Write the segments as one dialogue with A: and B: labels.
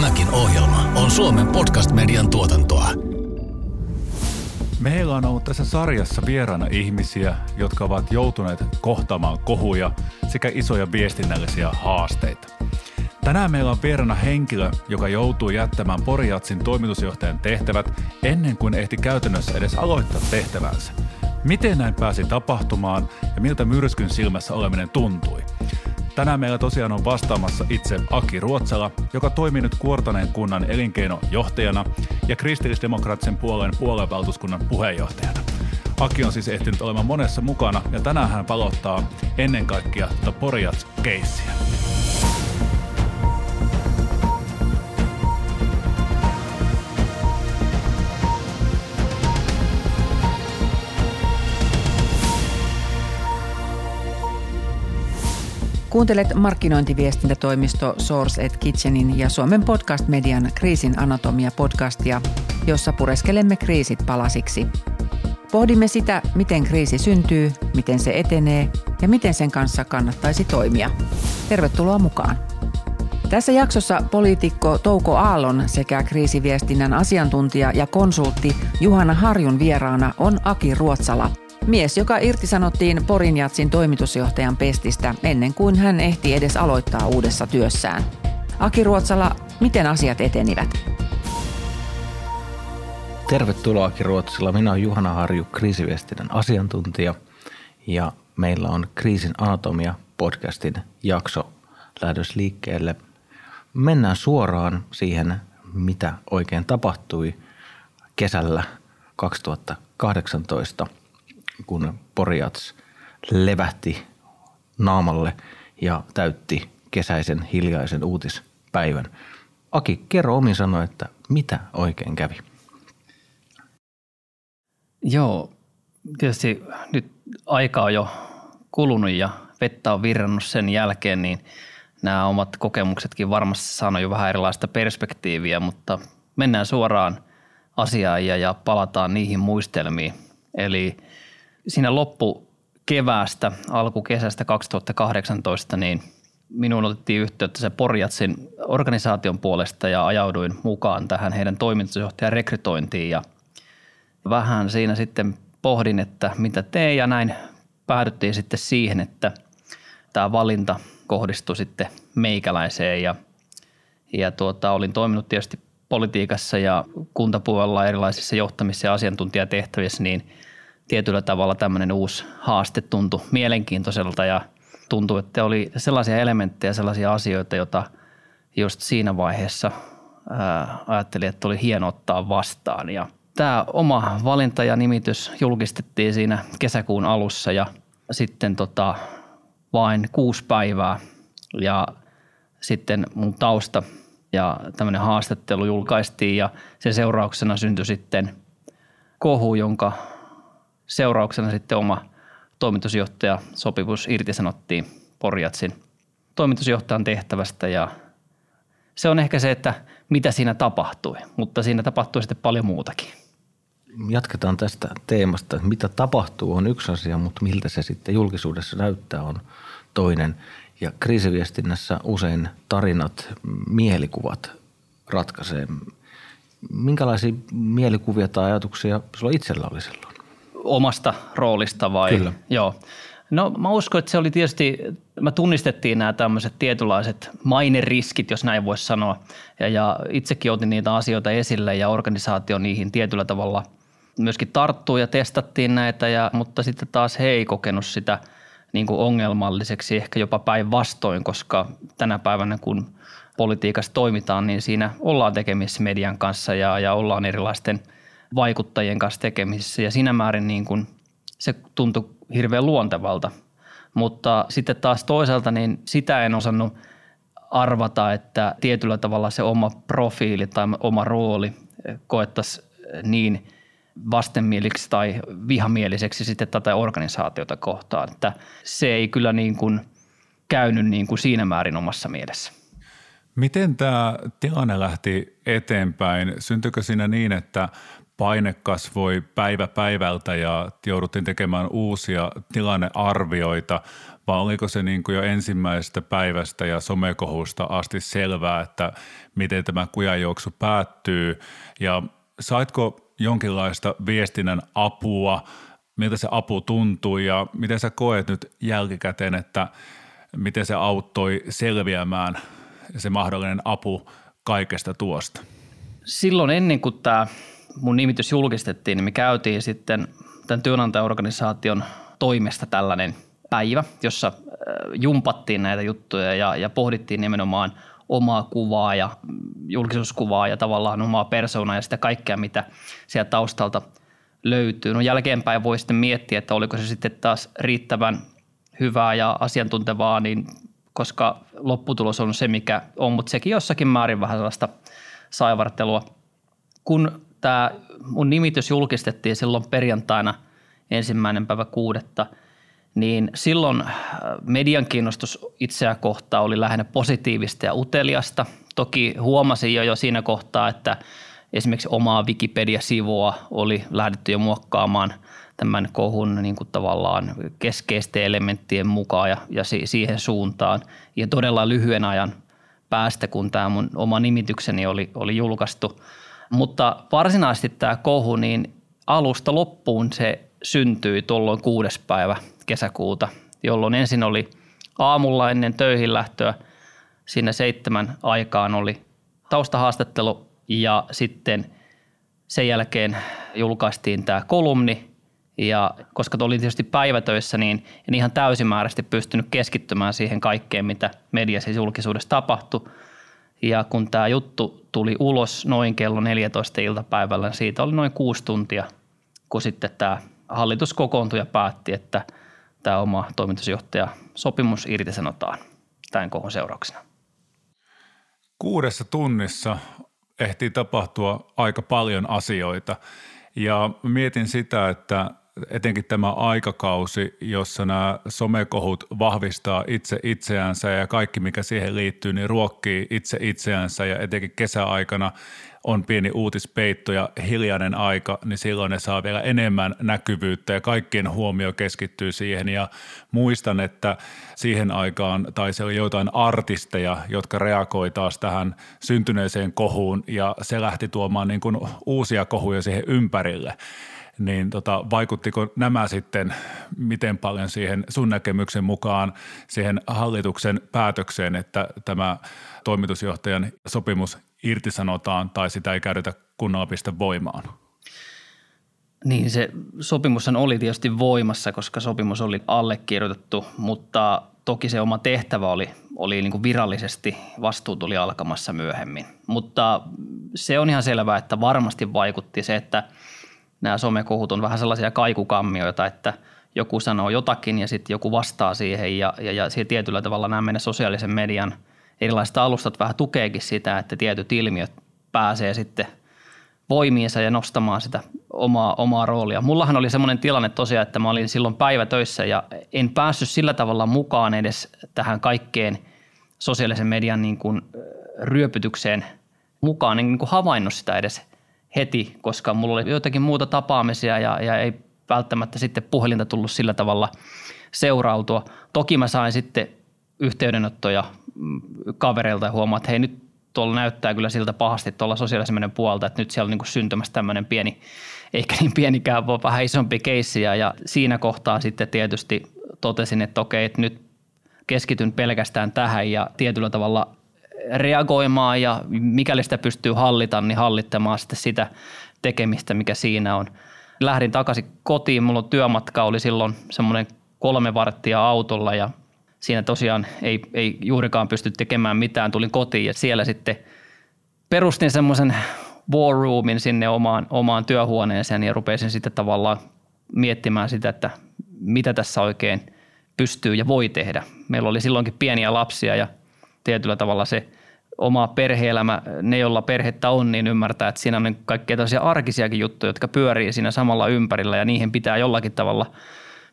A: Tämäkin ohjelma on Suomen podcast-median tuotantoa.
B: Meillä on ollut tässä sarjassa vieraana ihmisiä, jotka ovat joutuneet kohtaamaan kohuja sekä isoja viestinnällisiä haasteita. Tänään meillä on vieraana henkilö, joka joutuu jättämään Poriatsin toimitusjohtajan tehtävät ennen kuin ehti käytännössä edes aloittaa tehtävänsä. Miten näin pääsi tapahtumaan ja miltä myrskyn silmässä oleminen tuntui? Tänään meillä tosiaan on vastaamassa itse Aki Ruotsala, joka toimii nyt Kuortaneen kunnan elinkeinojohtajana ja kristillisdemokraattisen puolueen puoluevaltuuskunnan puheenjohtajana. Aki on siis ehtinyt olemaan monessa mukana ja tänään hän palottaa ennen kaikkea tätä Porjats-keissiä.
C: Kuuntelet markkinointiviestintätoimisto Source at Kitchenin ja Suomen podcast-median Kriisin anatomia podcastia, jossa pureskelemme kriisit palasiksi. Pohdimme sitä, miten kriisi syntyy, miten se etenee ja miten sen kanssa kannattaisi toimia. Tervetuloa mukaan. Tässä jaksossa poliitikko Touko Aallon sekä kriisiviestinnän asiantuntija ja konsultti Juhana Harjun vieraana on Aki Ruotsala – Mies, joka irtisanottiin Porin Jatsin toimitusjohtajan pestistä ennen kuin hän ehti edes aloittaa uudessa työssään. Aki Ruotsala, miten asiat etenivät?
D: Tervetuloa Aki Ruotsala. Minä olen Juhana Harju, kriisiviestinnän asiantuntija ja meillä on Kriisin anatomia podcastin jakso lähdös liikkeelle. Mennään suoraan siihen, mitä oikein tapahtui kesällä 2018 – kun Porjats levähti naamalle ja täytti kesäisen hiljaisen uutispäivän. Aki, kerro omin sanoa, että mitä oikein kävi?
E: Joo, tietysti nyt aika on jo kulunut ja vettä on virrannut sen jälkeen, niin nämä omat kokemuksetkin varmasti saanut jo vähän erilaista perspektiiviä, mutta mennään suoraan asiaan ja, ja palataan niihin muistelmiin. Eli – siinä loppu keväästä, alkukesästä 2018, niin minuun otettiin yhteyttä se Porjatsin organisaation puolesta ja ajauduin mukaan tähän heidän toimitusjohtajan rekrytointiin. Ja vähän siinä sitten pohdin, että mitä teen ja näin päädyttiin sitten siihen, että tämä valinta kohdistui sitten meikäläiseen. Ja, ja tuota, olin toiminut tietysti politiikassa ja kuntapuolella erilaisissa johtamis- ja asiantuntijatehtävissä, niin – tietyllä tavalla tämmöinen uusi haaste tuntui mielenkiintoiselta ja tuntui, että oli sellaisia elementtejä, sellaisia asioita, joita just siinä vaiheessa ää, ajattelin, että oli hieno ottaa vastaan. Ja tämä oma valinta ja nimitys julkistettiin siinä kesäkuun alussa ja sitten tota, vain kuusi päivää ja sitten mun tausta ja tämmöinen haastattelu julkaistiin ja sen seurauksena syntyi sitten kohu, jonka seurauksena sitten oma toimitusjohtaja sopivuus irtisanottiin Porjatsin toimitusjohtajan tehtävästä ja se on ehkä se, että mitä siinä tapahtui, mutta siinä tapahtui sitten paljon muutakin.
D: Jatketaan tästä teemasta, että mitä tapahtuu on yksi asia, mutta miltä se sitten julkisuudessa näyttää on toinen. Ja kriisiviestinnässä usein tarinat, mielikuvat ratkaisee. Minkälaisia mielikuvia tai ajatuksia sulla itsellä oli silloin?
E: Omasta roolista vai?
D: Kyllä.
E: Joo. No mä uskon, että se oli tietysti, mä tunnistettiin nämä tämmöiset tietynlaiset maineriskit, jos näin voisi sanoa. Ja, ja itsekin otin niitä asioita esille ja organisaatio niihin tietyllä tavalla myöskin tarttui ja testattiin näitä, ja, mutta sitten taas he ei kokenut sitä niin kuin ongelmalliseksi, ehkä jopa päinvastoin, koska tänä päivänä kun politiikassa toimitaan, niin siinä ollaan tekemisissä median kanssa ja, ja ollaan erilaisten – vaikuttajien kanssa tekemisissä ja siinä määrin niin kuin se tuntui hirveän luontevalta. Mutta sitten taas toisaalta niin sitä en osannut arvata, että tietyllä tavalla se oma profiili tai oma rooli koettaisiin niin vastenmieliksi tai vihamieliseksi sitten tätä organisaatiota kohtaan. Että se ei kyllä niin kuin käynyt niin kuin siinä määrin omassa mielessä.
B: Miten tämä tilanne lähti eteenpäin? Syntyykö siinä niin, että paine kasvoi päivä päivältä ja jouduttiin tekemään uusia tilannearvioita vai oliko se niin kuin jo ensimmäisestä päivästä ja somekohusta asti selvää, että miten tämä kujanjuoksu päättyy ja saitko jonkinlaista viestinnän apua, miltä se apu tuntui ja miten sä koet nyt jälkikäteen, että miten se auttoi selviämään se mahdollinen apu kaikesta tuosta?
E: Silloin ennen kuin tämä mun nimitys julkistettiin, niin me käytiin sitten tämän työnantajaorganisaation toimesta tällainen päivä, jossa äh, jumpattiin näitä juttuja ja, ja pohdittiin nimenomaan omaa kuvaa ja julkisuuskuvaa ja tavallaan omaa persoonaa ja sitä kaikkea, mitä sieltä taustalta löytyy. No jälkeenpäin voi sitten miettiä, että oliko se sitten taas riittävän hyvää ja asiantuntevaa, niin koska lopputulos on se, mikä on, mutta sekin jossakin määrin vähän sellaista saivartelua. Kun tämä mun nimitys julkistettiin silloin perjantaina ensimmäinen päivä kuudetta, niin silloin äh, median kiinnostus itseä kohtaan oli lähinnä positiivista ja uteliasta. Toki huomasin jo, jo siinä kohtaa, että esimerkiksi omaa Wikipedia-sivua oli lähdetty jo muokkaamaan tämän kohun niin kuin tavallaan keskeisten elementtien mukaan ja, ja siihen suuntaan. Ja todella lyhyen ajan päästä, kun tämä mun oma nimitykseni oli, oli julkaistu – mutta varsinaisesti tämä kohu, niin alusta loppuun se syntyi tuolloin kuudes päivä kesäkuuta, jolloin ensin oli aamulla ennen töihin lähtöä, siinä seitsemän aikaan oli taustahaastattelu ja sitten sen jälkeen julkaistiin tämä kolumni ja koska olin tietysti päivätöissä, niin en ihan täysimääräisesti pystynyt keskittymään siihen kaikkeen, mitä mediassa julkisuudessa tapahtui. Ja kun tämä juttu tuli ulos noin kello 14 iltapäivällä, niin siitä oli noin kuusi tuntia, kun sitten tämä hallitus kokoontui ja päätti, että tämä oma toimitusjohtaja sopimus irtisanotaan tämän kohon seurauksena.
B: Kuudessa tunnissa ehtii tapahtua aika paljon asioita ja mietin sitä, että etenkin tämä aikakausi, jossa nämä somekohut vahvistaa itse itseänsä ja kaikki mikä siihen liittyy, niin ruokkii itse itseänsä. Ja etenkin kesäaikana on pieni uutispeitto ja hiljainen aika, niin silloin ne saa vielä enemmän näkyvyyttä ja kaikkien huomio keskittyy siihen. Ja muistan, että siihen aikaan taisi olla joitain artisteja, jotka reagoi taas tähän syntyneeseen kohuun ja se lähti tuomaan niin kuin uusia kohuja siihen ympärille niin tota, vaikuttiko nämä sitten miten paljon siihen sun näkemyksen mukaan siihen hallituksen päätökseen, että tämä toimitusjohtajan sopimus irtisanotaan tai sitä ei käytetä kunnolla pistä voimaan?
E: Niin se sopimus oli tietysti voimassa, koska sopimus oli allekirjoitettu, mutta toki se oma tehtävä oli, oli niin kuin virallisesti, vastuu tuli alkamassa myöhemmin. Mutta se on ihan selvää, että varmasti vaikutti se, että – nämä somekohut on vähän sellaisia kaikukammioita, että joku sanoo jotakin ja sitten joku vastaa siihen ja, ja, ja siihen tietyllä tavalla nämä meidän sosiaalisen median erilaiset alustat vähän tukeekin sitä, että tietyt ilmiöt pääsee sitten voimiinsa ja nostamaan sitä omaa, omaa roolia. Mullahan oli semmoinen tilanne tosiaan, että mä olin silloin päivätöissä ja en päässyt sillä tavalla mukaan edes tähän kaikkeen sosiaalisen median niin kuin ryöpytykseen mukaan, en niin kuin havainnut sitä edes heti, koska mulla oli joitakin muuta tapaamisia ja, ja ei välttämättä sitten puhelinta tullut sillä tavalla seurautua. Toki mä sain sitten yhteydenottoja mm, kavereilta ja huomaa, että hei nyt tuolla näyttää kyllä siltä pahasti tuolla sosiaalisen median puolelta, että nyt siellä on niin kuin syntymässä tämmöinen pieni, ehkä niin pienikään, vaan vähän isompi keissi ja siinä kohtaa sitten tietysti totesin, että okei, että nyt keskityn pelkästään tähän ja tietyllä tavalla reagoimaan ja mikäli sitä pystyy hallita, niin hallittamaan sitten sitä tekemistä, mikä siinä on. Lähdin takaisin kotiin, mulla työmatka oli silloin semmoinen kolme varttia autolla ja siinä tosiaan ei, ei juurikaan pysty tekemään mitään. Tulin kotiin ja siellä sitten perustin semmoisen war roomin sinne omaan, omaan työhuoneeseen ja rupesin sitten tavallaan miettimään sitä, että mitä tässä oikein pystyy ja voi tehdä. Meillä oli silloinkin pieniä lapsia ja tietyllä tavalla se oma perheelämä, ne joilla perhettä on, niin ymmärtää, että siinä on kaikkea tällaisia arkisiakin juttuja, jotka pyörii siinä samalla ympärillä ja niihin pitää jollakin tavalla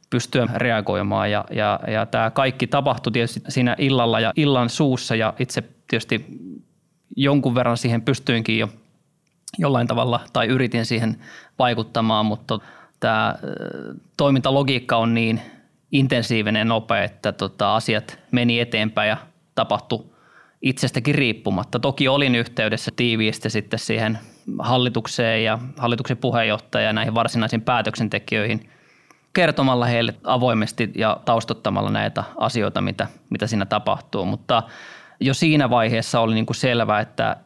E: pystyä reagoimaan. Ja, ja, ja tämä kaikki tapahtui tietysti siinä illalla ja illan suussa ja itse tietysti jonkun verran siihen pystyinkin jo jollain tavalla tai yritin siihen vaikuttamaan, mutta tämä toimintalogiikka on niin intensiivinen ja nopea, että tota, asiat meni eteenpäin ja tapahtui itsestäkin riippumatta. Toki olin yhteydessä tiiviisti sitten siihen hallitukseen ja hallituksen puheenjohtajaan ja näihin varsinaisiin päätöksentekijöihin kertomalla heille avoimesti ja taustottamalla näitä asioita, mitä, mitä siinä tapahtuu. Mutta jo siinä vaiheessa oli niin kuin selvää, että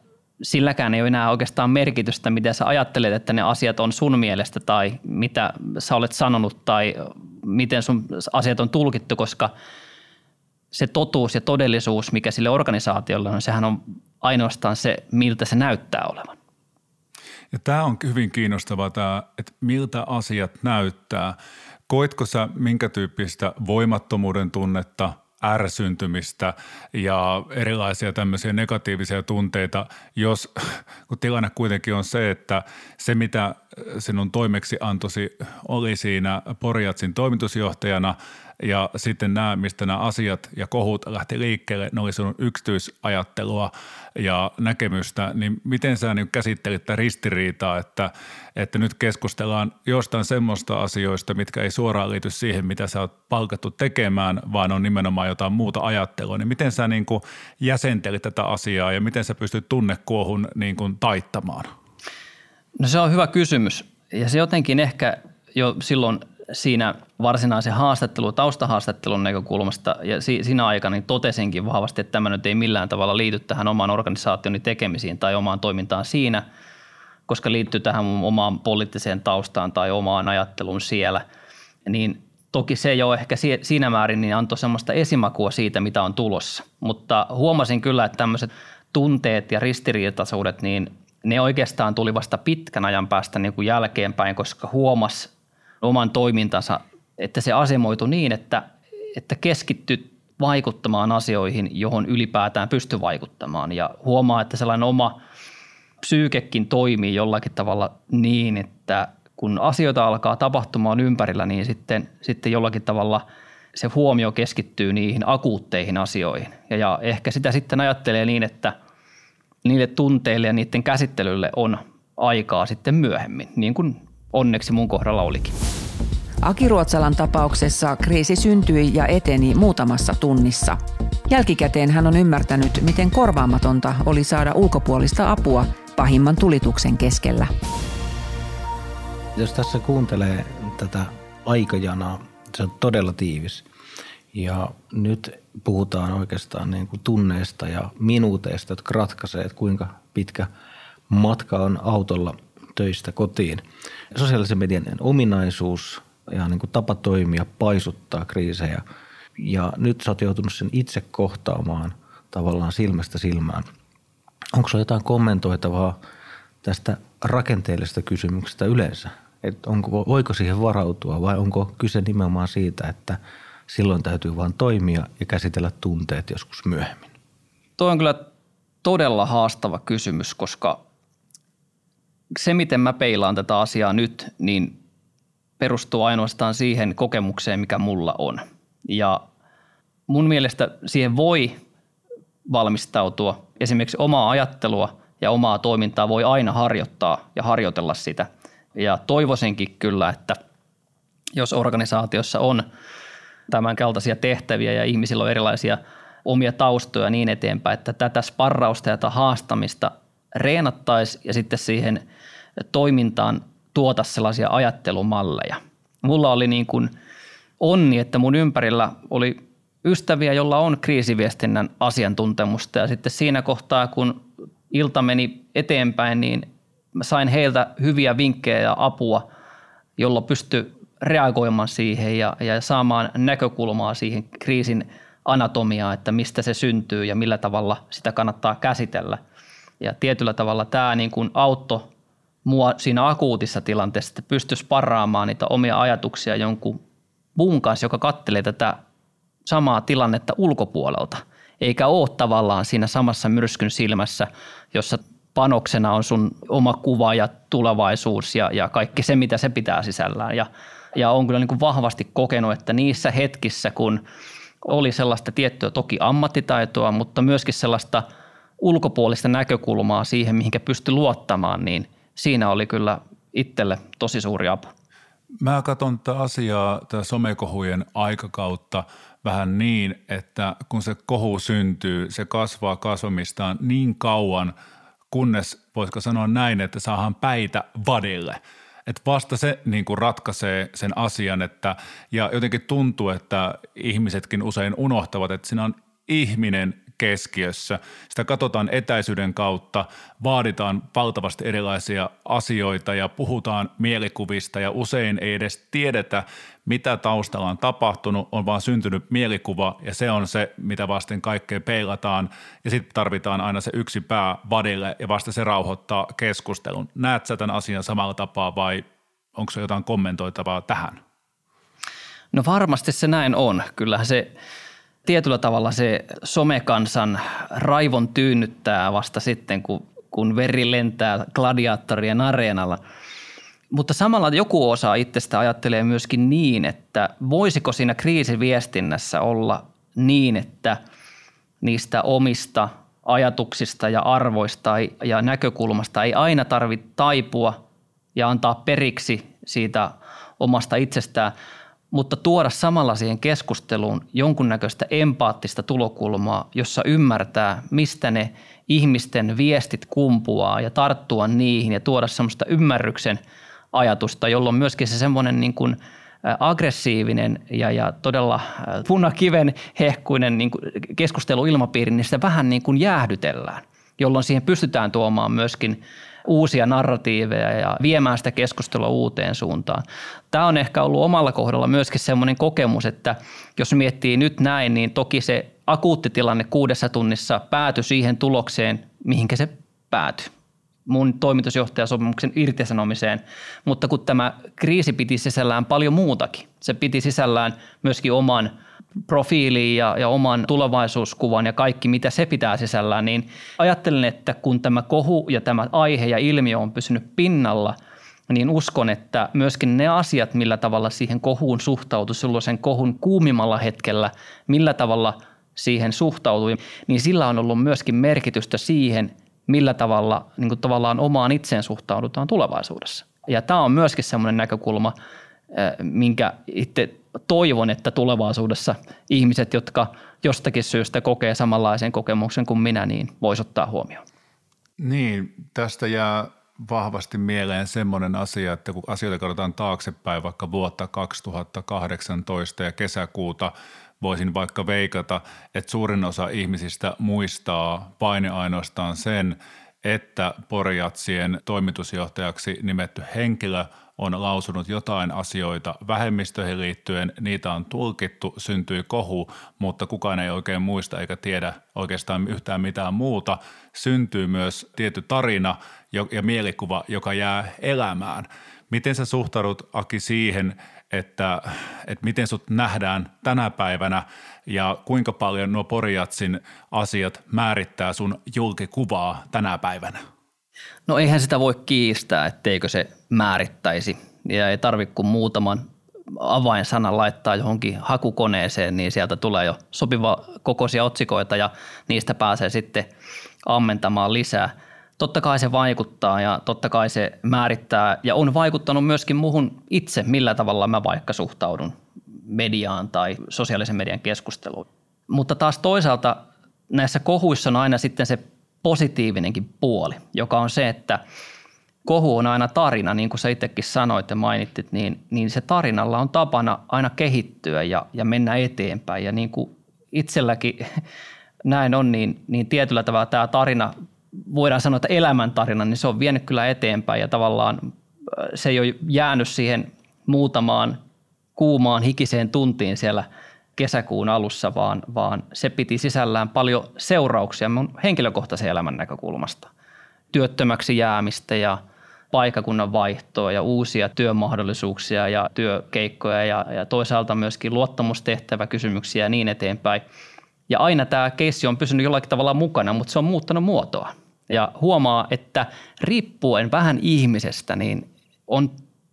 E: silläkään ei ole enää oikeastaan merkitystä, mitä sä ajattelet, että ne asiat on sun mielestä tai mitä sä olet sanonut tai miten sun asiat on tulkittu, koska se totuus ja todellisuus, mikä sille organisaatiolle on, sehän on ainoastaan se, miltä se näyttää olevan.
B: Ja tämä on hyvin kiinnostavaa, tämä, että miltä asiat näyttää. Koitko sä minkä tyyppistä voimattomuuden tunnetta, ärsyntymistä ja erilaisia tämmöisiä negatiivisia tunteita, jos kun tilanne kuitenkin on se, että se mitä sinun toimeksiantosi oli siinä Porjatsin toimitusjohtajana – ja sitten nämä, mistä nämä asiat ja kohut lähti liikkeelle, ne oli sun yksityisajattelua ja näkemystä, niin miten sä niin käsittelit tätä ristiriitaa, että, että nyt keskustellaan jostain semmoista asioista, mitkä ei suoraan liity siihen, mitä sä oot palkattu tekemään, vaan on nimenomaan jotain muuta ajattelua, niin miten sä niin kuin jäsentelit tätä asiaa ja miten sä pystyt tunnekuohun niin kuin taittamaan?
E: No se on hyvä kysymys. Ja se jotenkin ehkä jo silloin siinä varsinaisen haastattelu, taustahaastattelun näkökulmasta ja si, siinä aikana niin totesinkin vahvasti, että tämä nyt ei millään tavalla liity tähän omaan organisaationi tekemisiin tai omaan toimintaan siinä, koska liittyy tähän mun omaan poliittiseen taustaan tai omaan ajatteluun siellä, niin toki se jo ehkä siinä määrin niin antoi semmoista esimakua siitä, mitä on tulossa. Mutta huomasin kyllä, että tämmöiset tunteet ja ristiriitaisuudet, niin ne oikeastaan tuli vasta pitkän ajan päästä niin kuin jälkeenpäin, koska huomas oman toimintansa, että se asemoitu niin, että, että keskitty vaikuttamaan asioihin, johon ylipäätään pystyy vaikuttamaan ja huomaa, että sellainen oma psyykekin toimii jollakin tavalla niin, että kun asioita alkaa tapahtumaan ympärillä, niin sitten, sitten jollakin tavalla se huomio keskittyy niihin akuutteihin asioihin. Ja, ja ehkä sitä sitten ajattelee niin, että niille tunteille ja niiden käsittelylle on aikaa sitten myöhemmin, niin kuin onneksi mun kohdalla olikin.
C: Aki Ruotsalan tapauksessa kriisi syntyi ja eteni muutamassa tunnissa. Jälkikäteen hän on ymmärtänyt, miten korvaamatonta oli saada ulkopuolista apua pahimman tulituksen keskellä.
D: Jos tässä kuuntelee tätä aikajanaa, se on todella tiivis. Ja nyt puhutaan oikeastaan niin kuin tunneista ja minuuteista, jotka ratkaisee, että kuinka pitkä matka on autolla töistä kotiin. Sosiaalisen median ominaisuus ja niin kuin tapa toimia paisuttaa kriisejä. Ja nyt sä oot joutunut sen itse kohtaamaan tavallaan silmästä silmään. Onko se jotain kommentoitavaa tästä rakenteellisesta kysymyksestä yleensä? Et onko, voiko siihen varautua vai onko kyse nimenomaan siitä, että silloin täytyy vain toimia ja käsitellä tunteet joskus myöhemmin?
E: Tuo on kyllä todella haastava kysymys, koska se, miten mä peilaan tätä asiaa nyt, niin perustuu ainoastaan siihen kokemukseen, mikä mulla on. Ja mun mielestä siihen voi valmistautua. Esimerkiksi omaa ajattelua ja omaa toimintaa voi aina harjoittaa ja harjoitella sitä. Ja toivoisinkin kyllä, että jos organisaatiossa on tämän kaltaisia tehtäviä ja ihmisillä on erilaisia omia taustoja niin eteenpäin, että tätä sparrausta ja tätä haastamista reenattaisiin ja sitten siihen toimintaan tuota sellaisia ajattelumalleja. Mulla oli niin kuin onni, että mun ympärillä oli ystäviä, jolla on kriisiviestinnän asiantuntemusta ja sitten siinä kohtaa, kun ilta meni eteenpäin, niin mä sain heiltä hyviä vinkkejä ja apua, jolla pysty reagoimaan siihen ja, ja saamaan näkökulmaa siihen kriisin anatomiaan, että mistä se syntyy ja millä tavalla sitä kannattaa käsitellä. Ja tietyllä tavalla tämä niin kuin auttoi mua siinä akuutissa tilanteessa, että pystyisi paraamaan niitä omia ajatuksia jonkun muun kanssa, joka kattelee tätä samaa tilannetta ulkopuolelta, eikä ole tavallaan siinä samassa myrskyn silmässä, jossa panoksena on sun oma kuva ja tulevaisuus ja, ja kaikki se, mitä se pitää sisällään. Ja, ja on kyllä niin kuin vahvasti kokenut, että niissä hetkissä, kun oli sellaista tiettyä toki ammattitaitoa, mutta myöskin sellaista ulkopuolista näkökulmaa siihen, mihinkä pystyi luottamaan, niin – siinä oli kyllä itselle tosi suuri apu.
B: Mä katson tätä asiaa, tätä somekohujen aikakautta vähän niin, että kun se kohu syntyy, se kasvaa kasvamistaan niin kauan, kunnes voisiko sanoa näin, että saahan päitä vadille. Että vasta se niin kuin ratkaisee sen asian, että, ja jotenkin tuntuu, että ihmisetkin usein unohtavat, että siinä on ihminen keskiössä. Sitä katsotaan etäisyyden kautta, vaaditaan valtavasti erilaisia asioita ja puhutaan mielikuvista ja usein ei edes tiedetä, mitä taustalla on tapahtunut, on vaan syntynyt mielikuva ja se on se, mitä vasten kaikkea peilataan ja sitten tarvitaan aina se yksi pää vadille ja vasta se rauhoittaa keskustelun. Näet sä tämän asian samalla tapaa vai onko se jotain kommentoitavaa tähän?
E: No varmasti se näin on. Kyllähän se tietyllä tavalla se somekansan raivon tyynnyttää vasta sitten, kun, kun veri lentää gladiaattorien areenalla. Mutta samalla joku osa itsestä ajattelee myöskin niin, että voisiko siinä kriisiviestinnässä olla niin, että niistä omista ajatuksista ja arvoista ja näkökulmasta ei aina tarvitse taipua ja antaa periksi siitä omasta itsestään – mutta tuoda samalla siihen keskusteluun jonkunnäköistä empaattista tulokulmaa, jossa ymmärtää, mistä ne ihmisten viestit kumpuaa ja tarttua niihin ja tuoda semmoista ymmärryksen ajatusta, jolloin myöskin se semmoinen niin kuin aggressiivinen ja, ja todella punakiven hehkuinen niin kuin keskusteluilmapiiri, niin sitä vähän niin kuin jäähdytellään, jolloin siihen pystytään tuomaan myöskin – uusia narratiiveja ja viemään sitä keskustelua uuteen suuntaan. Tämä on ehkä ollut omalla kohdalla myöskin semmoinen kokemus, että jos miettii nyt näin, niin toki se akuuttitilanne kuudessa tunnissa päätyi siihen tulokseen, mihinkä se päätyi mun toimitusjohtajasopimuksen irtisanomiseen, mutta kun tämä kriisi piti sisällään paljon muutakin. Se piti sisällään myöskin oman profiiliin ja, ja oman tulevaisuuskuvan ja kaikki, mitä se pitää sisällään, niin ajattelen, että kun tämä kohu ja tämä aihe ja ilmiö on pysynyt pinnalla, niin uskon, että myöskin ne asiat, millä tavalla siihen kohuun suhtautui silloin sen kohun kuumimmalla hetkellä, millä tavalla siihen suhtautui, niin sillä on ollut myöskin merkitystä siihen, millä tavalla niin kuin tavallaan omaan itseen suhtaudutaan tulevaisuudessa. Ja tämä on myöskin semmoinen näkökulma, minkä itse toivon, että tulevaisuudessa ihmiset, jotka jostakin syystä kokee samanlaisen kokemuksen kuin minä, niin voisi ottaa huomioon.
B: Niin, tästä jää vahvasti mieleen semmoinen asia, että kun asioita katsotaan taaksepäin vaikka vuotta 2018 ja kesäkuuta, voisin vaikka veikata, että suurin osa ihmisistä muistaa vain ainoastaan sen, että Porjatsien toimitusjohtajaksi nimetty henkilö on lausunut jotain asioita vähemmistöihin liittyen, niitä on tulkittu, syntyi kohu, mutta kukaan ei oikein muista eikä tiedä oikeastaan yhtään mitään muuta. Syntyy myös tietty tarina ja mielikuva, joka jää elämään. Miten sä suhtaudut Aki siihen, että, että miten sut nähdään tänä päivänä ja kuinka paljon nuo Porjatsin asiat määrittää sun julkikuvaa tänä päivänä?
E: No eihän sitä voi kiistää, etteikö se määrittäisi. Ja ei tarvitse kuin muutaman avainsanan laittaa johonkin hakukoneeseen, niin sieltä tulee jo sopiva kokoisia otsikoita ja niistä pääsee sitten ammentamaan lisää. Totta kai se vaikuttaa ja totta kai se määrittää ja on vaikuttanut myöskin muuhun itse, millä tavalla mä vaikka suhtaudun mediaan tai sosiaalisen median keskusteluun. Mutta taas toisaalta näissä kohuissa on aina sitten se positiivinenkin puoli, joka on se, että kohu on aina tarina, niin kuin sä itsekin sanoit ja mainittit, niin, niin se tarinalla on tapana aina kehittyä ja, ja mennä eteenpäin. Ja niin kuin itselläkin näin on, niin, niin tietyllä tavalla tämä tarina, voidaan sanoa, että elämäntarina, niin se on vienyt kyllä eteenpäin ja tavallaan äh, se ei ole jäänyt siihen muutamaan kuumaan hikiseen tuntiin siellä – kesäkuun alussa, vaan, vaan se piti sisällään paljon seurauksia mun henkilökohtaisen elämän näkökulmasta. Työttömäksi jäämistä ja paikakunnan vaihtoa ja uusia työmahdollisuuksia ja työkeikkoja ja, ja toisaalta myöskin luottamustehtäväkysymyksiä ja niin eteenpäin. Ja aina tämä keissi on pysynyt jollakin tavalla mukana, mutta se on muuttanut muotoa. Ja huomaa, että riippuen vähän ihmisestä, niin on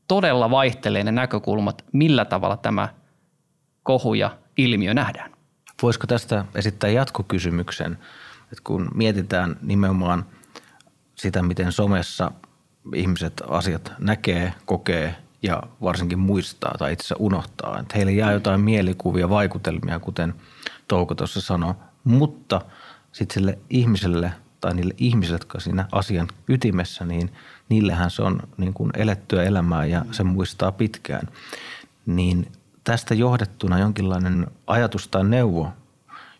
E: todella vaihtelee ne näkökulmat, millä tavalla tämä kohu ja ilmiö nähdään.
D: Voisiko tästä esittää jatkokysymyksen, että kun mietitään nimenomaan sitä, miten somessa ihmiset asiat näkee, kokee ja varsinkin muistaa tai itse unohtaa. Että heille jää jotain mielikuvia, vaikutelmia, kuten Touko tuossa sanoi, mutta sitten sille ihmiselle tai niille ihmisille, jotka siinä asian ytimessä, niin niillähän se on niin kuin elettyä elämää ja se muistaa pitkään. Niin tästä johdettuna jonkinlainen ajatus tai neuvo,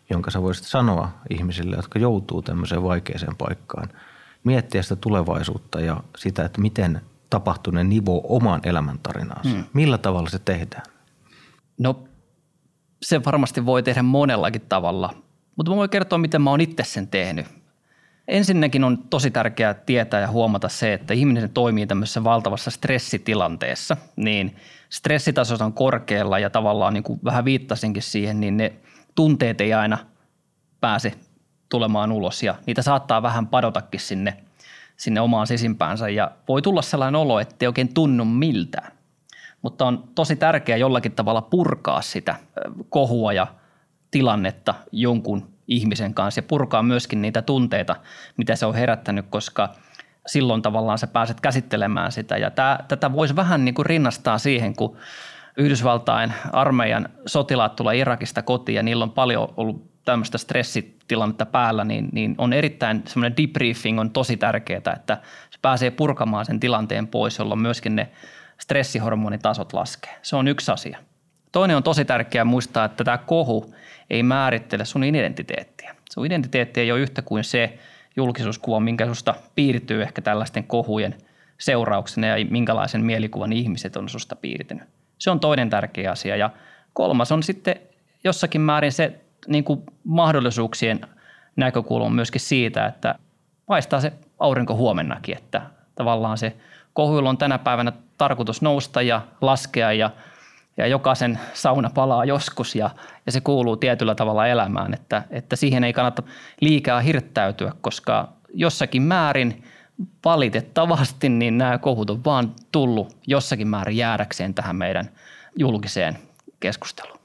D: jonka sä voisit sanoa ihmisille, jotka joutuu tämmöiseen vaikeaseen paikkaan. Miettiä sitä tulevaisuutta ja sitä, että miten tapahtuneen nivo oman elämäntarinaansa. Hmm. Millä tavalla se tehdään?
E: No se varmasti voi tehdä monellakin tavalla, mutta mä voin kertoa, miten mä oon itse sen tehnyt. Ensinnäkin on tosi tärkeää tietää ja huomata se, että ihminen toimii tämmöisessä valtavassa stressitilanteessa, niin stressitaso on korkealla ja tavallaan niin kuin vähän viittasinkin siihen, niin ne tunteet ei aina pääse tulemaan ulos ja niitä saattaa vähän padotakin sinne, sinne omaan sisimpäänsä ja voi tulla sellainen olo, että ei oikein tunnu miltään. Mutta on tosi tärkeää jollakin tavalla purkaa sitä kohua ja tilannetta jonkun ihmisen kanssa ja purkaa myöskin niitä tunteita, mitä se on herättänyt, koska silloin tavallaan sä pääset käsittelemään sitä. Ja tää, tätä voisi vähän niin kuin rinnastaa siihen, kun Yhdysvaltain armeijan sotilaat tulee Irakista kotiin ja niillä on paljon ollut tämmöistä stressitilannetta päällä, niin, niin on erittäin semmoinen debriefing on tosi tärkeää, että se pääsee purkamaan sen tilanteen pois, jolloin myöskin ne stressihormonitasot laskee. Se on yksi asia. Toinen on tosi tärkeää muistaa, että tämä kohu ei määrittele sun identiteettiä. Sun identiteetti ei ole yhtä kuin se julkisuuskuva, minkä susta piirtyy ehkä tällaisten kohujen seurauksena ja minkälaisen mielikuvan ihmiset on susta piirtynyt. Se on toinen tärkeä asia. Ja kolmas on sitten jossakin määrin se niin kuin mahdollisuuksien näkökulma myöskin siitä, että paistaa se aurinko huomennakin, että tavallaan se kohuilla on tänä päivänä tarkoitus nousta ja laskea ja ja jokaisen sauna palaa joskus ja, ja se kuuluu tietyllä tavalla elämään, että, että siihen ei kannata liikaa hirttäytyä, koska jossakin määrin valitettavasti niin nämä kohut on vaan tullut jossakin määrin jäädäkseen tähän meidän julkiseen keskusteluun.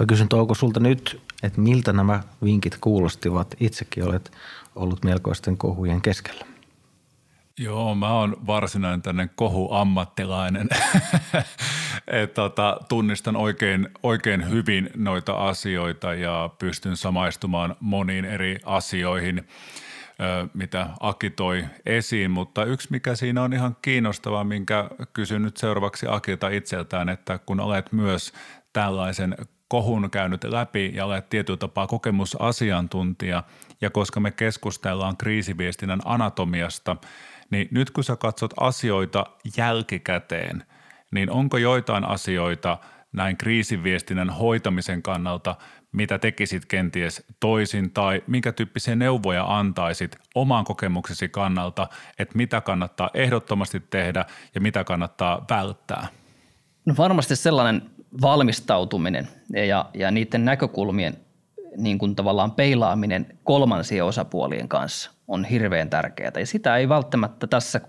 D: Mä kysyn Touko sulta nyt, että miltä nämä vinkit kuulostivat? Itsekin olet ollut melkoisten kohujen keskellä.
B: Joo, mä oon varsinainen tänne kohuammattilainen. Tota, tunnistan oikein, oikein hyvin noita asioita ja pystyn samaistumaan moniin eri asioihin, mitä Aki toi esiin. Mutta yksi, mikä siinä on ihan kiinnostavaa, minkä kysyn nyt seuraavaksi Akilta itseltään, että kun olet myös tällaisen kohun käynyt läpi ja olet tietyllä tapaa kokemusasiantuntija, ja koska me keskustellaan kriisiviestinnän anatomiasta – niin nyt kun sä katsot asioita jälkikäteen, niin onko joitain asioita näin kriisiviestinnän hoitamisen kannalta, mitä tekisit kenties toisin tai minkä tyyppisiä neuvoja antaisit oman kokemuksesi kannalta, että mitä kannattaa ehdottomasti tehdä ja mitä kannattaa välttää?
E: No varmasti sellainen valmistautuminen ja, ja niiden näkökulmien niin kuin tavallaan peilaaminen kolmansien osapuolien kanssa on hirveän tärkeää. Ja sitä ei välttämättä tässä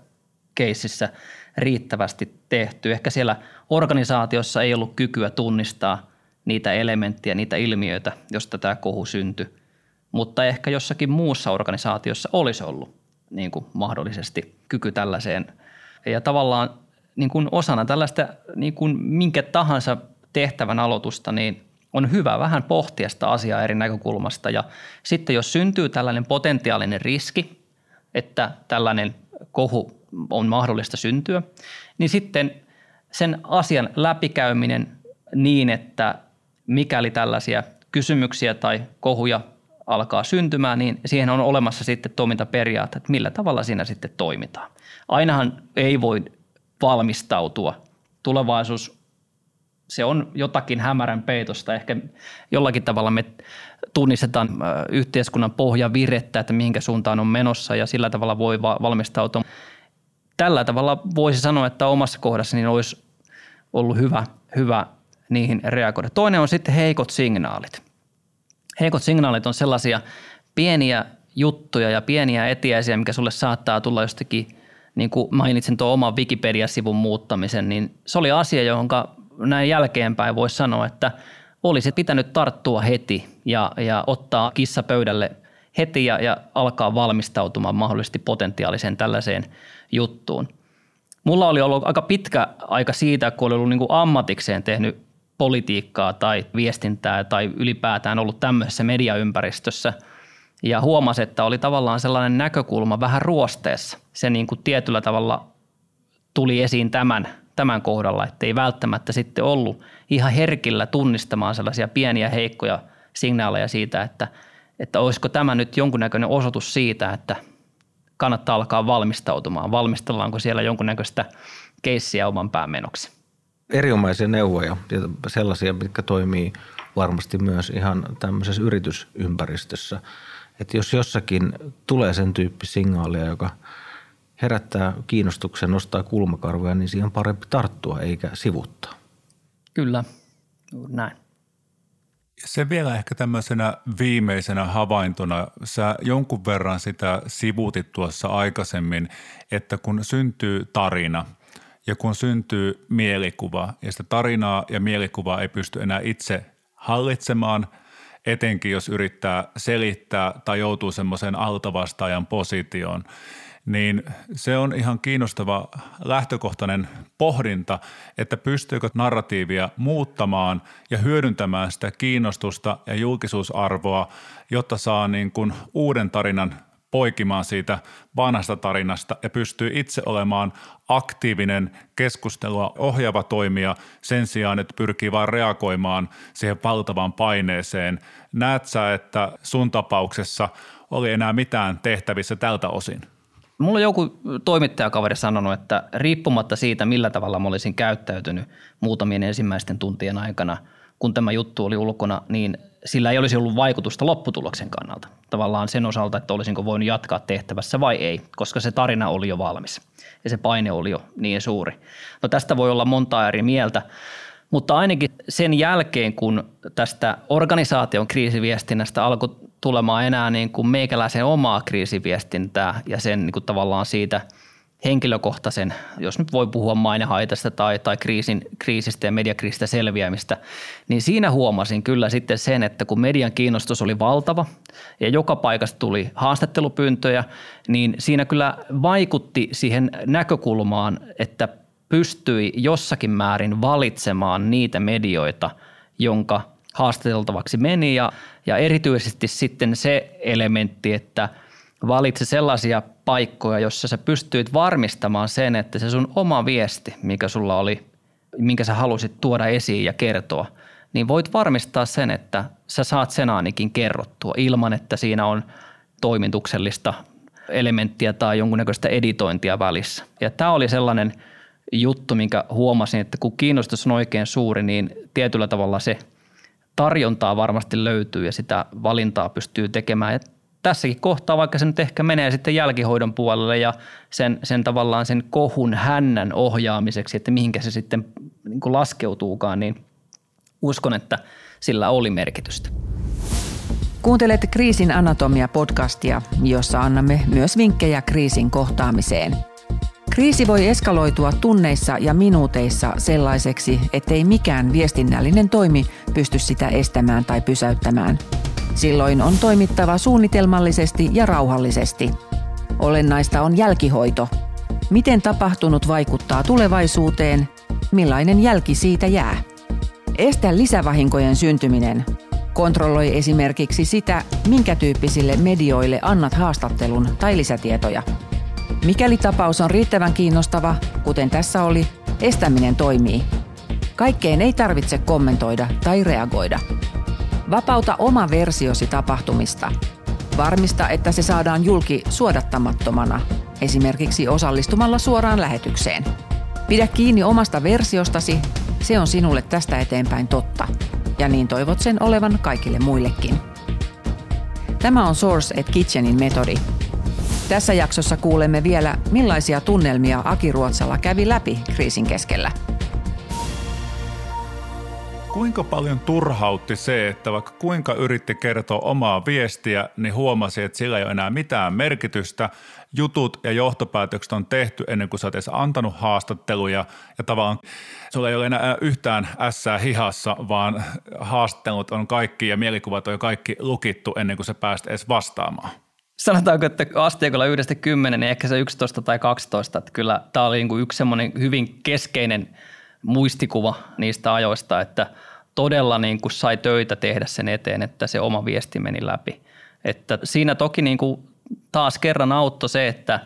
E: keississä riittävästi tehty. Ehkä siellä organisaatiossa ei ollut kykyä tunnistaa niitä elementtejä, niitä ilmiöitä, josta tämä kohu syntyi. Mutta ehkä jossakin muussa organisaatiossa olisi ollut niin kuin mahdollisesti kyky tällaiseen. Ja tavallaan niin kuin osana tällaista niin kuin minkä tahansa tehtävän aloitusta, niin on hyvä vähän pohtia sitä asiaa eri näkökulmasta ja sitten jos syntyy tällainen potentiaalinen riski, että tällainen kohu on mahdollista syntyä, niin sitten sen asian läpikäyminen niin, että mikäli tällaisia kysymyksiä tai kohuja alkaa syntymään, niin siihen on olemassa sitten toimintaperiaatteet, että millä tavalla siinä sitten toimitaan. Ainahan ei voi valmistautua. Tulevaisuus se on jotakin hämärän peitosta. Ehkä jollakin tavalla me tunnistetaan yhteiskunnan pohjavirettä, että mihinkä suuntaan on menossa ja sillä tavalla voi valmistautua. Tällä tavalla voisi sanoa, että omassa kohdassa niin olisi ollut hyvä, hyvä niihin reagoida. Toinen on sitten heikot signaalit. Heikot signaalit on sellaisia pieniä juttuja ja pieniä etiäisiä, mikä sulle saattaa tulla jostakin, niin kuin mainitsin tuon oman Wikipedia-sivun muuttamisen, niin se oli asia, johon näin jälkeenpäin voisi sanoa, että olisi pitänyt tarttua heti ja, ja ottaa kissa pöydälle heti ja, ja alkaa valmistautumaan mahdollisesti potentiaaliseen tällaiseen juttuun. Mulla oli ollut aika pitkä aika siitä, kun oli ollut niin kuin ammatikseen tehnyt politiikkaa tai viestintää tai ylipäätään ollut tämmöisessä mediaympäristössä ja huomasi, että oli tavallaan sellainen näkökulma vähän ruosteessa. Se niin kuin tietyllä tavalla tuli esiin tämän, tämän kohdalla, että ei välttämättä sitten ollut ihan herkillä tunnistamaan sellaisia pieniä heikkoja signaaleja siitä, että, että olisiko tämä nyt jonkunnäköinen osoitus siitä, että kannattaa alkaa valmistautumaan. Valmistellaanko siellä jonkunnäköistä keissiä oman päämenoksi?
D: Erinomaisia neuvoja ja sellaisia, mitkä toimii varmasti myös ihan tämmöisessä yritysympäristössä. Että jos jossakin tulee sen tyyppi signaalia, joka herättää kiinnostuksen, nostaa kulmakarvoja, niin siihen on parempi tarttua eikä sivuttaa.
E: Kyllä, näin.
B: Se vielä ehkä tämmöisenä viimeisenä havaintona, sä jonkun verran sitä sivuutit tuossa aikaisemmin, että kun syntyy tarina ja kun syntyy mielikuva ja sitä tarinaa ja mielikuvaa ei pysty enää itse hallitsemaan, etenkin jos yrittää selittää tai joutuu semmoiseen altavastaajan positioon, niin se on ihan kiinnostava lähtökohtainen pohdinta, että pystyykö narratiivia muuttamaan ja hyödyntämään sitä kiinnostusta ja julkisuusarvoa, jotta saa niin kuin uuden tarinan poikimaan siitä vanhasta tarinasta ja pystyy itse olemaan aktiivinen keskustelua ohjaava toimija sen sijaan, että pyrkii vain reagoimaan siihen valtavaan paineeseen. Näet sä, että sun tapauksessa oli enää mitään tehtävissä tältä osin?
E: Mulla on joku toimittajakaveri sanonut, että riippumatta siitä, millä tavalla mä olisin käyttäytynyt muutamien ensimmäisten tuntien aikana, kun tämä juttu oli ulkona, niin sillä ei olisi ollut vaikutusta lopputuloksen kannalta. Tavallaan sen osalta, että olisinko voinut jatkaa tehtävässä vai ei, koska se tarina oli jo valmis ja se paine oli jo niin suuri. No tästä voi olla monta eri mieltä, mutta ainakin sen jälkeen, kun tästä organisaation kriisiviestinnästä alkoi tulemaan enää niin kuin meikäläisen omaa kriisiviestintää ja sen niin kuin tavallaan siitä henkilökohtaisen, jos nyt voi puhua mainehaitasta tai, tai kriisin, kriisistä ja mediakriisistä selviämistä, niin siinä huomasin kyllä sitten sen, että kun median kiinnostus oli valtava ja joka paikasta tuli haastattelupyyntöjä, niin siinä kyllä vaikutti siihen näkökulmaan, että pystyi jossakin määrin valitsemaan niitä medioita, jonka haastateltavaksi meni ja, ja erityisesti sitten se elementti, että valitse sellaisia paikkoja, jossa sä pystyit varmistamaan sen, että se sun oma viesti, mikä sulla oli, minkä sä halusit tuoda esiin ja kertoa, niin voit varmistaa sen, että sä saat sen ainakin kerrottua ilman, että siinä on toimituksellista elementtiä tai jonkunnäköistä editointia välissä. Ja tämä oli sellainen – juttu, minkä huomasin, että kun kiinnostus on oikein suuri, niin tietyllä tavalla se tarjontaa varmasti löytyy ja sitä valintaa pystyy tekemään. Ja tässäkin kohtaa, vaikka se nyt ehkä menee sitten jälkihoidon puolelle ja sen, sen tavallaan sen kohun hännän ohjaamiseksi, että mihinkä se sitten niin kuin laskeutuukaan, niin uskon, että sillä oli merkitystä.
C: Kuuntelet Kriisin anatomia podcastia, jossa annamme myös vinkkejä kriisin kohtaamiseen – Kriisi voi eskaloitua tunneissa ja minuuteissa sellaiseksi, ettei mikään viestinnällinen toimi pysty sitä estämään tai pysäyttämään. Silloin on toimittava suunnitelmallisesti ja rauhallisesti. Olennaista on jälkihoito. Miten tapahtunut vaikuttaa tulevaisuuteen? Millainen jälki siitä jää? Estä lisävahinkojen syntyminen. Kontrolloi esimerkiksi sitä, minkä tyyppisille medioille annat haastattelun tai lisätietoja – Mikäli tapaus on riittävän kiinnostava, kuten tässä oli, estäminen toimii. Kaikkeen ei tarvitse kommentoida tai reagoida. Vapauta oma versiosi tapahtumista. Varmista, että se saadaan julki suodattamattomana, esimerkiksi osallistumalla suoraan lähetykseen. Pidä kiinni omasta versiostasi, se on sinulle tästä eteenpäin totta. Ja niin toivot sen olevan kaikille muillekin. Tämä on Source at Kitchenin metodi, tässä jaksossa kuulemme vielä, millaisia tunnelmia Aki Ruotsalla kävi läpi kriisin keskellä.
B: Kuinka paljon turhautti se, että vaikka kuinka yritti kertoa omaa viestiä, niin huomasi, että sillä ei ole enää mitään merkitystä. Jutut ja johtopäätökset on tehty ennen kuin sä oot edes antanut haastatteluja ja tavallaan sulla ei ole enää yhtään ässää hihassa, vaan haastattelut on kaikki ja mielikuvat on jo kaikki lukittu ennen kuin sä pääst edes vastaamaan.
E: Sanotaanko, että asteikolla yhdestä kymmenen, niin ehkä se 11 tai 12. Että kyllä tämä oli niin yksi semmoinen hyvin keskeinen muistikuva niistä ajoista, että todella niin kuin sai töitä tehdä sen eteen, että se oma viesti meni läpi. Että siinä toki niin kuin taas kerran auttoi se, että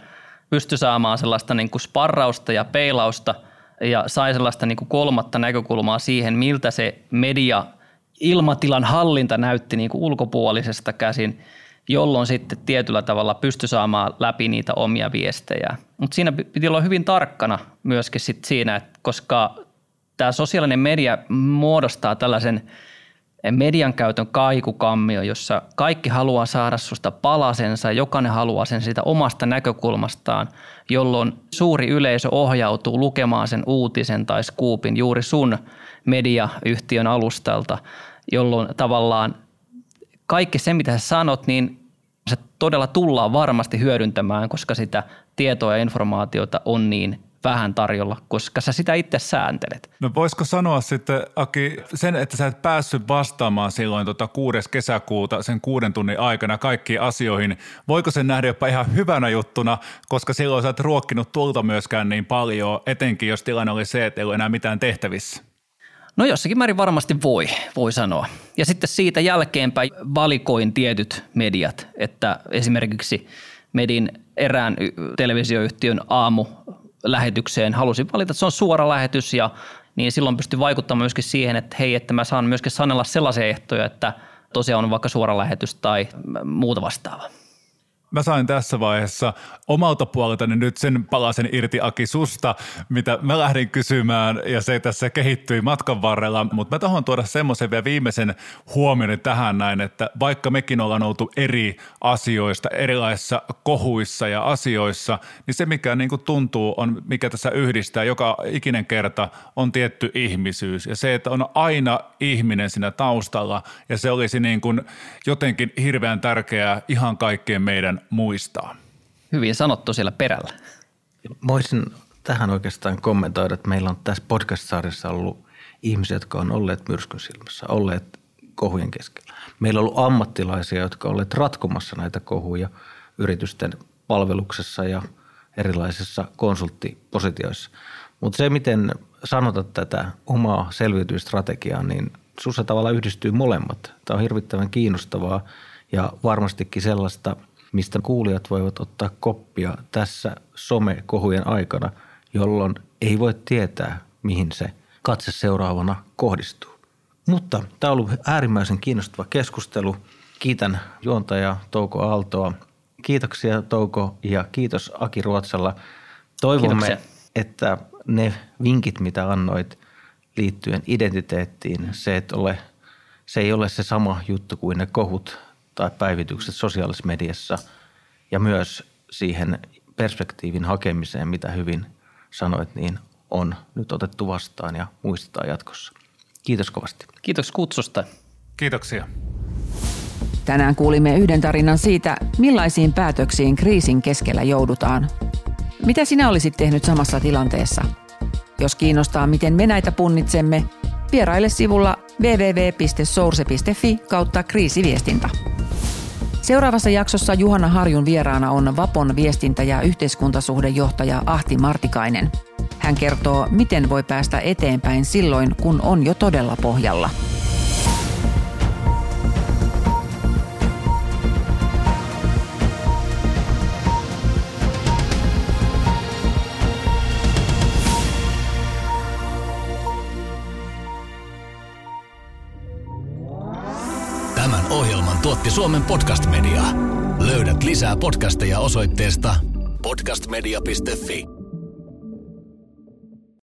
E: pystyi saamaan sellaista niin kuin sparrausta ja peilausta ja sai sellaista niin kuin kolmatta näkökulmaa siihen, miltä se media ilmatilan hallinta näytti niin kuin ulkopuolisesta käsin, jolloin sitten tietyllä tavalla pystyi saamaan läpi niitä omia viestejä. Mutta siinä piti olla hyvin tarkkana myöskin sit siinä, että koska tämä sosiaalinen media muodostaa tällaisen – median käytön kaikukammio, jossa kaikki haluaa saada susta palasensa, jokainen haluaa sen siitä omasta näkökulmastaan, jolloin suuri yleisö ohjautuu lukemaan sen uutisen tai skuupin juuri sun mediayhtiön alustalta, jolloin tavallaan kaikki se, mitä sä sanot, niin se todella tullaan varmasti hyödyntämään, koska sitä tietoa ja informaatiota on niin vähän tarjolla, koska sä sitä itse sääntelet.
B: No voisiko sanoa sitten, Aki, sen, että sä et päässyt vastaamaan silloin tota 6. kesäkuuta sen kuuden tunnin aikana kaikkiin asioihin, voiko sen nähdä jopa ihan hyvänä juttuna, koska silloin sä et ruokkinut tulta myöskään niin paljon, etenkin jos tilanne oli se, että ei ole enää mitään tehtävissä?
E: No jossakin määrin varmasti voi, voi sanoa. Ja sitten siitä jälkeenpäin valikoin tietyt mediat, että esimerkiksi Medin erään televisioyhtiön aamu lähetykseen. Halusin valita, että se on suora lähetys ja niin silloin pystyn vaikuttamaan myöskin siihen, että hei, että mä saan myöskin sanella sellaisia ehtoja, että tosiaan on vaikka suora lähetys tai muuta vastaavaa.
B: Mä sain tässä vaiheessa omalta puoleltani nyt sen palasen irti Aki susta, mitä mä lähdin kysymään ja se tässä kehittyi matkan varrella, mutta mä tahdon tuoda semmoisen vielä viimeisen huomioni tähän näin, että vaikka mekin ollaan oltu eri asioista, erilaisissa kohuissa ja asioissa, niin se mikä niin kuin tuntuu on, mikä tässä yhdistää joka ikinen kerta on tietty ihmisyys. Ja se, että on aina ihminen siinä taustalla ja se olisi niin kuin jotenkin hirveän tärkeää ihan kaikkien meidän muistaa.
E: Hyvin sanottu siellä perällä.
D: Voisin tähän oikeastaan kommentoida, että meillä on tässä podcast-sarjassa ollut ihmisiä, jotka on olleet myrskyn silmässä, olleet kohujen keskellä. Meillä on ollut ammattilaisia, jotka ovat olleet ratkomassa näitä kohuja yritysten palveluksessa ja erilaisissa konsulttipositioissa. Mutta se, miten sanotat tätä omaa selviytymistrategiaa, niin sussa tavalla yhdistyy molemmat. Tämä on hirvittävän kiinnostavaa ja varmastikin sellaista – mistä kuulijat voivat ottaa koppia tässä somekohujen aikana, jolloin ei voi tietää, mihin se katse seuraavana kohdistuu. Mutta tämä on ollut äärimmäisen kiinnostava keskustelu. Kiitän juontaja Touko Aaltoa. Kiitoksia Touko ja kiitos Aki Ruotsalla. Toivomme, Kiitoksia. että ne vinkit, mitä annoit liittyen identiteettiin, se, että ole, se ei ole se sama juttu kuin ne kohut tai päivitykset sosiaalisessa mediassa ja myös siihen perspektiivin hakemiseen, mitä hyvin sanoit, niin on nyt otettu vastaan ja muistetaan jatkossa. Kiitos kovasti.
E: Kiitos kutsusta.
B: Kiitoksia.
C: Tänään kuulimme yhden tarinan siitä, millaisiin päätöksiin kriisin keskellä joudutaan. Mitä sinä olisit tehnyt samassa tilanteessa? Jos kiinnostaa, miten me näitä punnitsemme, vieraile sivulla www.source.fi kautta kriisiviestintä. Seuraavassa jaksossa Juhana Harjun vieraana on Vapon viestintä- ja yhteiskuntasuhdejohtaja Ahti Martikainen. Hän kertoo, miten voi päästä eteenpäin silloin, kun on jo todella pohjalla.
A: Tuotti Suomen podcast-media. Löydät lisää podcasteja osoitteesta podcastmedia.fi.